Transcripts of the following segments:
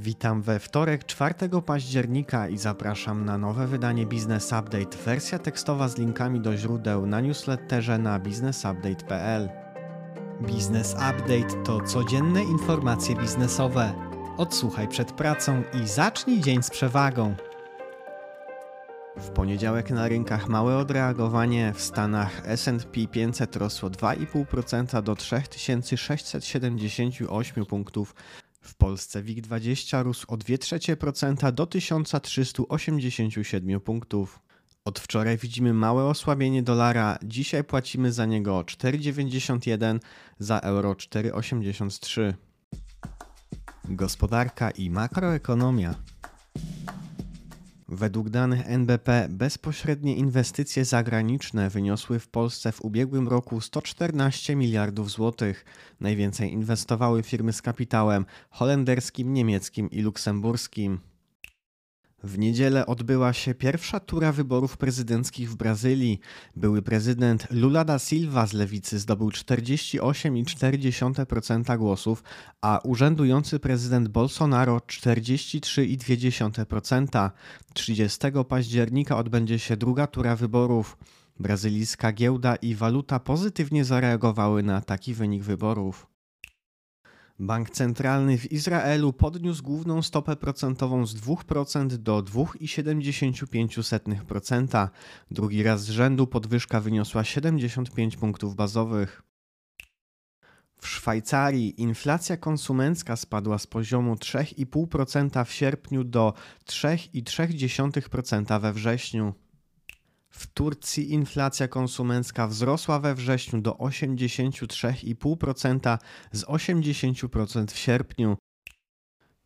Witam we wtorek 4 października i zapraszam na nowe wydanie Business Update, wersja tekstowa z linkami do źródeł na newsletterze na businessupdate.pl. Business Update to codzienne informacje biznesowe. Odsłuchaj przed pracą i zacznij dzień z przewagą. W poniedziałek na rynkach małe odreagowanie. W Stanach S&P 500 rosło 2,5% do 3678 punktów. W Polsce WIG20 rósł o 2,3% do 1387 punktów. Od wczoraj widzimy małe osłabienie dolara. Dzisiaj płacimy za niego 4,91, za euro 4,83. Gospodarka i makroekonomia. Według danych NBP bezpośrednie inwestycje zagraniczne wyniosły w Polsce w ubiegłym roku 114 miliardów złotych. Najwięcej inwestowały firmy z kapitałem holenderskim, niemieckim i luksemburskim. W niedzielę odbyła się pierwsza tura wyborów prezydenckich w Brazylii. Były prezydent Lula da Silva z lewicy zdobył 48,4% głosów, a urzędujący prezydent Bolsonaro 43,2%. 30 października odbędzie się druga tura wyborów. Brazylijska giełda i waluta pozytywnie zareagowały na taki wynik wyborów. Bank centralny w Izraelu podniósł główną stopę procentową z 2% do 2,75%. Drugi raz z rzędu podwyżka wyniosła 75 punktów bazowych. W Szwajcarii inflacja konsumencka spadła z poziomu 3,5% w sierpniu do 3,3% we wrześniu. W Turcji inflacja konsumencka wzrosła we wrześniu do 83,5% z 80% w sierpniu.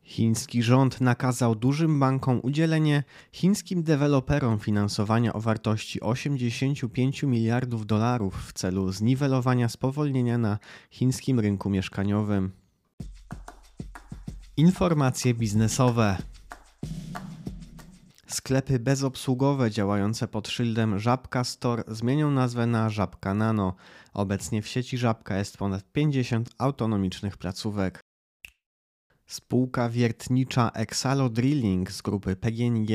Chiński rząd nakazał dużym bankom udzielenie chińskim deweloperom finansowania o wartości 85 miliardów dolarów w celu zniwelowania spowolnienia na chińskim rynku mieszkaniowym. Informacje biznesowe. Sklepy bezobsługowe działające pod szyldem Żabka Store zmienią nazwę na Żabka Nano. Obecnie w sieci Żabka jest ponad 50 autonomicznych placówek. Spółka wiertnicza Exalo Drilling z grupy PGNiG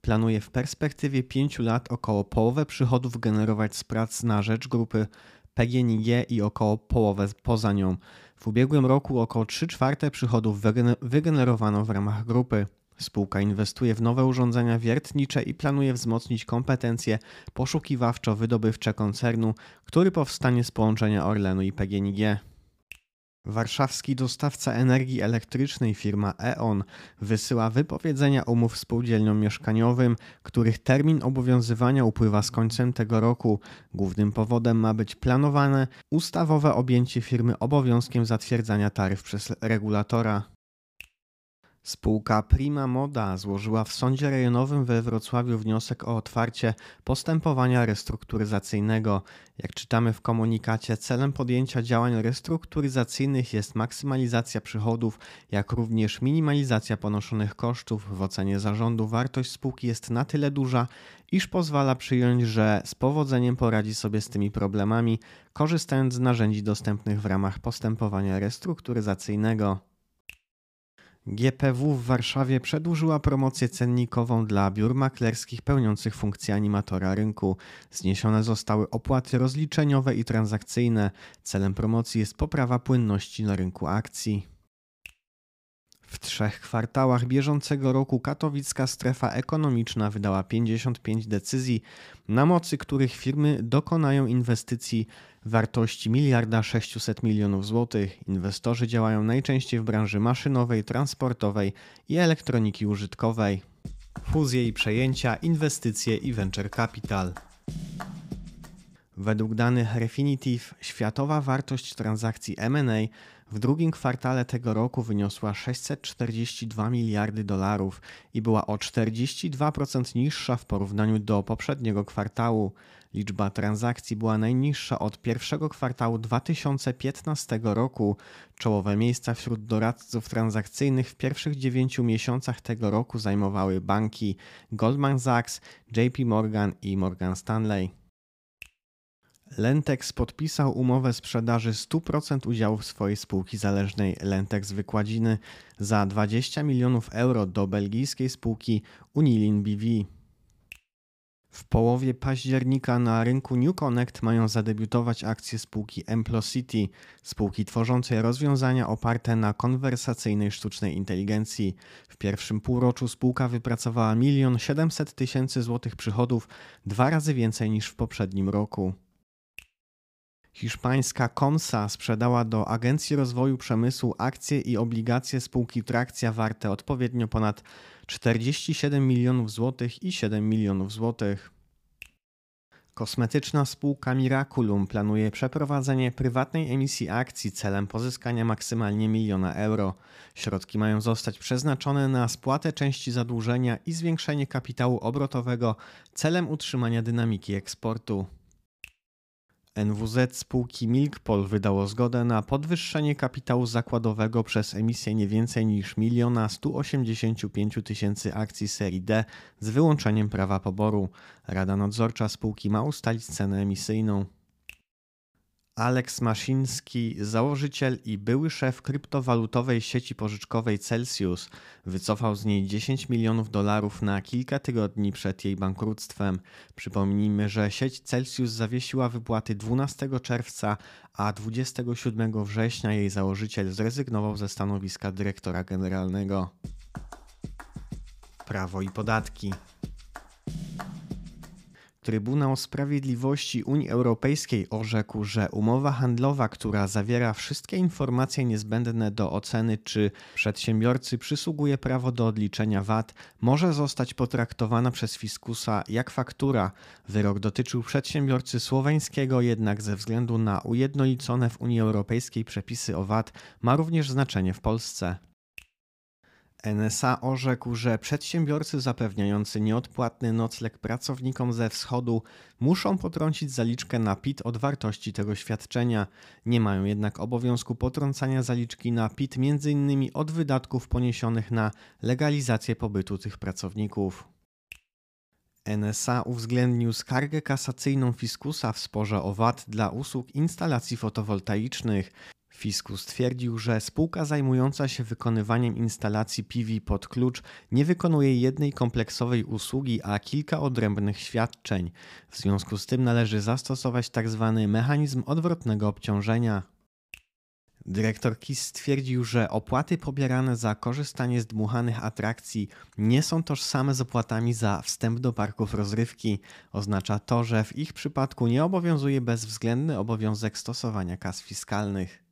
planuje w perspektywie 5 lat około połowę przychodów generować z prac na rzecz grupy PGNiG i około połowę poza nią. W ubiegłym roku około 3 czwarte przychodów wygenerowano w ramach grupy. Spółka inwestuje w nowe urządzenia wiertnicze i planuje wzmocnić kompetencje poszukiwawczo-wydobywcze koncernu, który powstanie z połączenia Orlenu i PGNiG. Warszawski dostawca energii elektrycznej firma E.ON wysyła wypowiedzenia umów spółdzielniom mieszkaniowym, których termin obowiązywania upływa z końcem tego roku. Głównym powodem ma być planowane ustawowe objęcie firmy obowiązkiem zatwierdzania taryf przez regulatora. Spółka Prima Moda złożyła w sądzie rejonowym we Wrocławiu wniosek o otwarcie postępowania restrukturyzacyjnego. Jak czytamy w komunikacie, celem podjęcia działań restrukturyzacyjnych jest maksymalizacja przychodów, jak również minimalizacja ponoszonych kosztów. W ocenie zarządu wartość spółki jest na tyle duża, iż pozwala przyjąć, że z powodzeniem poradzi sobie z tymi problemami, korzystając z narzędzi dostępnych w ramach postępowania restrukturyzacyjnego. GPW w Warszawie przedłużyła promocję cennikową dla biur maklerskich pełniących funkcję animatora rynku. Zniesione zostały opłaty rozliczeniowe i transakcyjne. Celem promocji jest poprawa płynności na rynku akcji. W trzech kwartałach bieżącego roku katowicka strefa ekonomiczna wydała 55 decyzji, na mocy których firmy dokonają inwestycji wartości miliarda 600 milionów złotych. Inwestorzy działają najczęściej w branży maszynowej, transportowej i elektroniki użytkowej. Fuzje i przejęcia, inwestycje i venture capital. Według danych Refinitiv światowa wartość transakcji M&A w drugim kwartale tego roku wyniosła 642 miliardy dolarów i była o 42% niższa w porównaniu do poprzedniego kwartału. Liczba transakcji była najniższa od pierwszego kwartału 2015 roku. Czołowe miejsca wśród doradców transakcyjnych w pierwszych dziewięciu miesiącach tego roku zajmowały banki Goldman Sachs, JP Morgan i Morgan Stanley. Lentex podpisał umowę sprzedaży 100% udziałów swojej spółki zależnej Lentex Wykładziny za 20 milionów euro do belgijskiej spółki Unilin BV. W połowie października na rynku New Connect mają zadebiutować akcje spółki Emplocity, spółki tworzącej rozwiązania oparte na konwersacyjnej sztucznej inteligencji. W pierwszym półroczu spółka wypracowała 1 700 tysięcy złotych przychodów, dwa razy więcej niż w poprzednim roku. Hiszpańska Comsa sprzedała do Agencji Rozwoju Przemysłu akcje i obligacje spółki Trakcja warte odpowiednio ponad 47 milionów złotych i 7 milionów złotych. Kosmetyczna spółka Miraculum planuje przeprowadzenie prywatnej emisji akcji celem pozyskania maksymalnie miliona euro. Środki mają zostać przeznaczone na spłatę części zadłużenia i zwiększenie kapitału obrotowego celem utrzymania dynamiki eksportu. NWZ spółki Milkpol wydało zgodę na podwyższenie kapitału zakładowego przez emisję nie więcej niż 1 185 tysięcy akcji serii D z wyłączeniem prawa poboru. Rada nadzorcza spółki ma ustalić cenę emisyjną. Alex Maszyński, założyciel i były szef kryptowalutowej sieci pożyczkowej Celsius, wycofał z niej 10 milionów dolarów na kilka tygodni przed jej bankructwem. Przypomnijmy, że sieć Celsius zawiesiła wypłaty 12 czerwca, a 27 września jej założyciel zrezygnował ze stanowiska dyrektora generalnego. Prawo i podatki. Trybunał Sprawiedliwości Unii Europejskiej orzekł, że umowa handlowa, która zawiera wszystkie informacje niezbędne do oceny, czy przedsiębiorcy przysługuje prawo do odliczenia VAT, może zostać potraktowana przez fiskusa jak faktura. Wyrok dotyczył przedsiębiorcy słoweńskiego, jednak ze względu na ujednolicone w Unii Europejskiej przepisy o VAT ma również znaczenie w Polsce. NSA orzekł, że przedsiębiorcy zapewniający nieodpłatny nocleg pracownikom ze wschodu muszą potrącić zaliczkę na PIT od wartości tego świadczenia. Nie mają jednak obowiązku potrącania zaliczki na PIT m.in. od wydatków poniesionych na legalizację pobytu tych pracowników. NSA uwzględnił skargę kasacyjną fiskusa w sporze o VAT dla usług instalacji fotowoltaicznych. Fiskus stwierdził, że spółka zajmująca się wykonywaniem instalacji PV pod klucz nie wykonuje jednej kompleksowej usługi, a kilka odrębnych świadczeń. W związku z tym należy zastosować tzw. Tak mechanizm odwrotnego obciążenia. Dyrektor KIS stwierdził, że opłaty pobierane za korzystanie z dmuchanych atrakcji nie są tożsame z opłatami za wstęp do parków rozrywki. Oznacza to, że w ich przypadku nie obowiązuje bezwzględny obowiązek stosowania kas fiskalnych.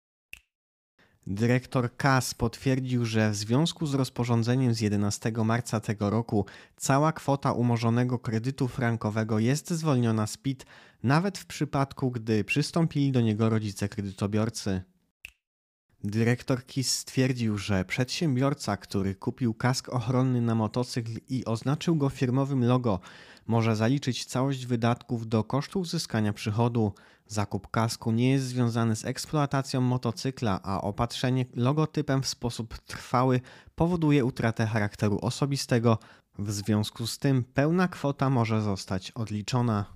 Dyrektor KAS potwierdził, że w związku z rozporządzeniem z 11 marca tego roku cała kwota umorzonego kredytu frankowego jest zwolniona z PIT, nawet w przypadku, gdy przystąpili do niego rodzice kredytobiorcy. Dyrektor KIS stwierdził, że przedsiębiorca, który kupił kask ochronny na motocykl i oznaczył go firmowym logo, może zaliczyć całość wydatków do kosztu uzyskania przychodu. Zakup kasku nie jest związany z eksploatacją motocykla, a opatrzenie logotypem w sposób trwały powoduje utratę charakteru osobistego. W związku z tym pełna kwota może zostać odliczona.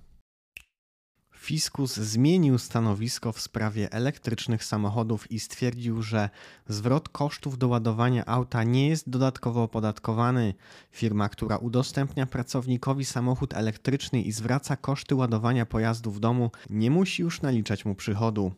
Fiskus zmienił stanowisko w sprawie elektrycznych samochodów i stwierdził, że zwrot kosztów doładowania auta nie jest dodatkowo opodatkowany. Firma, która udostępnia pracownikowi samochód elektryczny i zwraca koszty ładowania pojazdu w domu, nie musi już naliczać mu przychodu.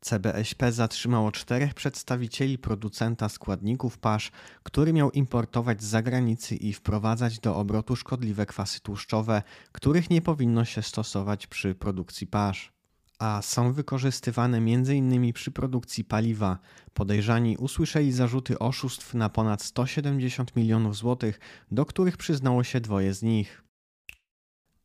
CBSP zatrzymało czterech przedstawicieli producenta składników pasz, który miał importować z zagranicy i wprowadzać do obrotu szkodliwe kwasy tłuszczowe, których nie powinno się stosować przy produkcji pasz. A są wykorzystywane m.in. przy produkcji paliwa. Podejrzani usłyszeli zarzuty oszustw na ponad 170 milionów złotych, do których przyznało się dwoje z nich.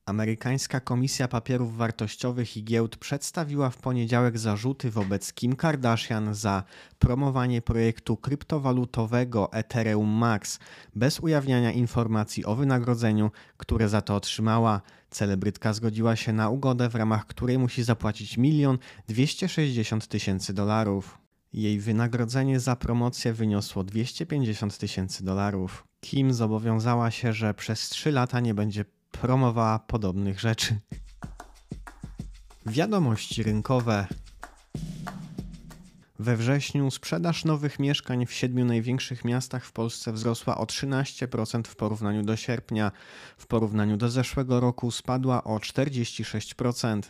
Amerykańska Komisja Papierów Wartościowych i Giełd przedstawiła w poniedziałek zarzuty wobec Kim Kardashian za promowanie projektu kryptowalutowego Ethereum Max bez ujawniania informacji o wynagrodzeniu, które za to otrzymała. Celebrytka zgodziła się na ugodę, w ramach której musi zapłacić milion 260 tysięcy dolarów. Jej wynagrodzenie za promocję wyniosło 250 tysięcy dolarów. Kim zobowiązała się, że przez 3 lata nie będzie promowała podobnych rzeczy. Wiadomości rynkowe. We wrześniu sprzedaż nowych mieszkań w siedmiu największych miastach w Polsce wzrosła o 13% w porównaniu do sierpnia. W porównaniu do zeszłego roku spadła o 46%.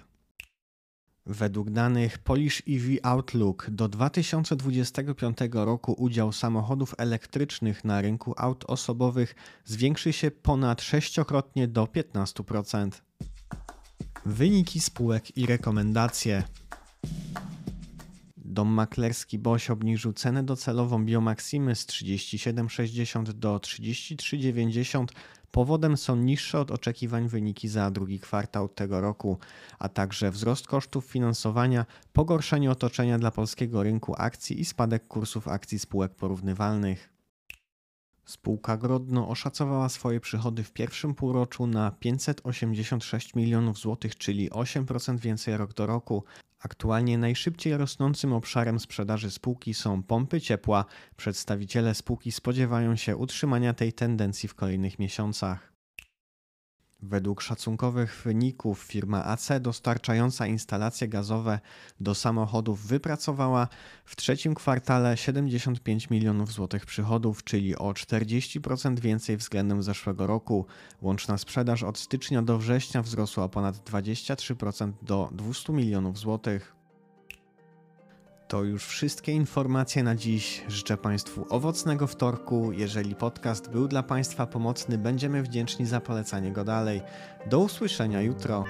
Według danych Polish EV Outlook do 2025 roku udział samochodów elektrycznych na rynku aut osobowych zwiększy się ponad sześciokrotnie do 15%. Wyniki spółek i rekomendacje. Dom maklerski BOŚ obniżył cenę docelową Biomaximy z 37,60 do 33,90. Powodem są niższe od oczekiwań wyniki za drugi kwartał tego roku, a także wzrost kosztów finansowania, pogorszenie otoczenia dla polskiego rynku akcji i spadek kursów akcji spółek porównywalnych. Spółka Grodno oszacowała swoje przychody w pierwszym półroczu na 586 milionów złotych, czyli 8% więcej rok do roku. Aktualnie najszybciej rosnącym obszarem sprzedaży spółki są pompy ciepła. Przedstawiciele spółki spodziewają się utrzymania tej tendencji w kolejnych miesiącach. Według szacunkowych wyników firma AC dostarczająca instalacje gazowe do samochodów wypracowała w trzecim kwartale 75 milionów złotych przychodów, czyli o 40% więcej względem zeszłego roku. Łączna sprzedaż od stycznia do września wzrosła o ponad 23% do 200 milionów złotych. To już wszystkie informacje na dziś. Życzę Państwu owocnego wtorku. Jeżeli podcast był dla Państwa pomocny, będziemy wdzięczni za polecanie go dalej. Do usłyszenia jutro.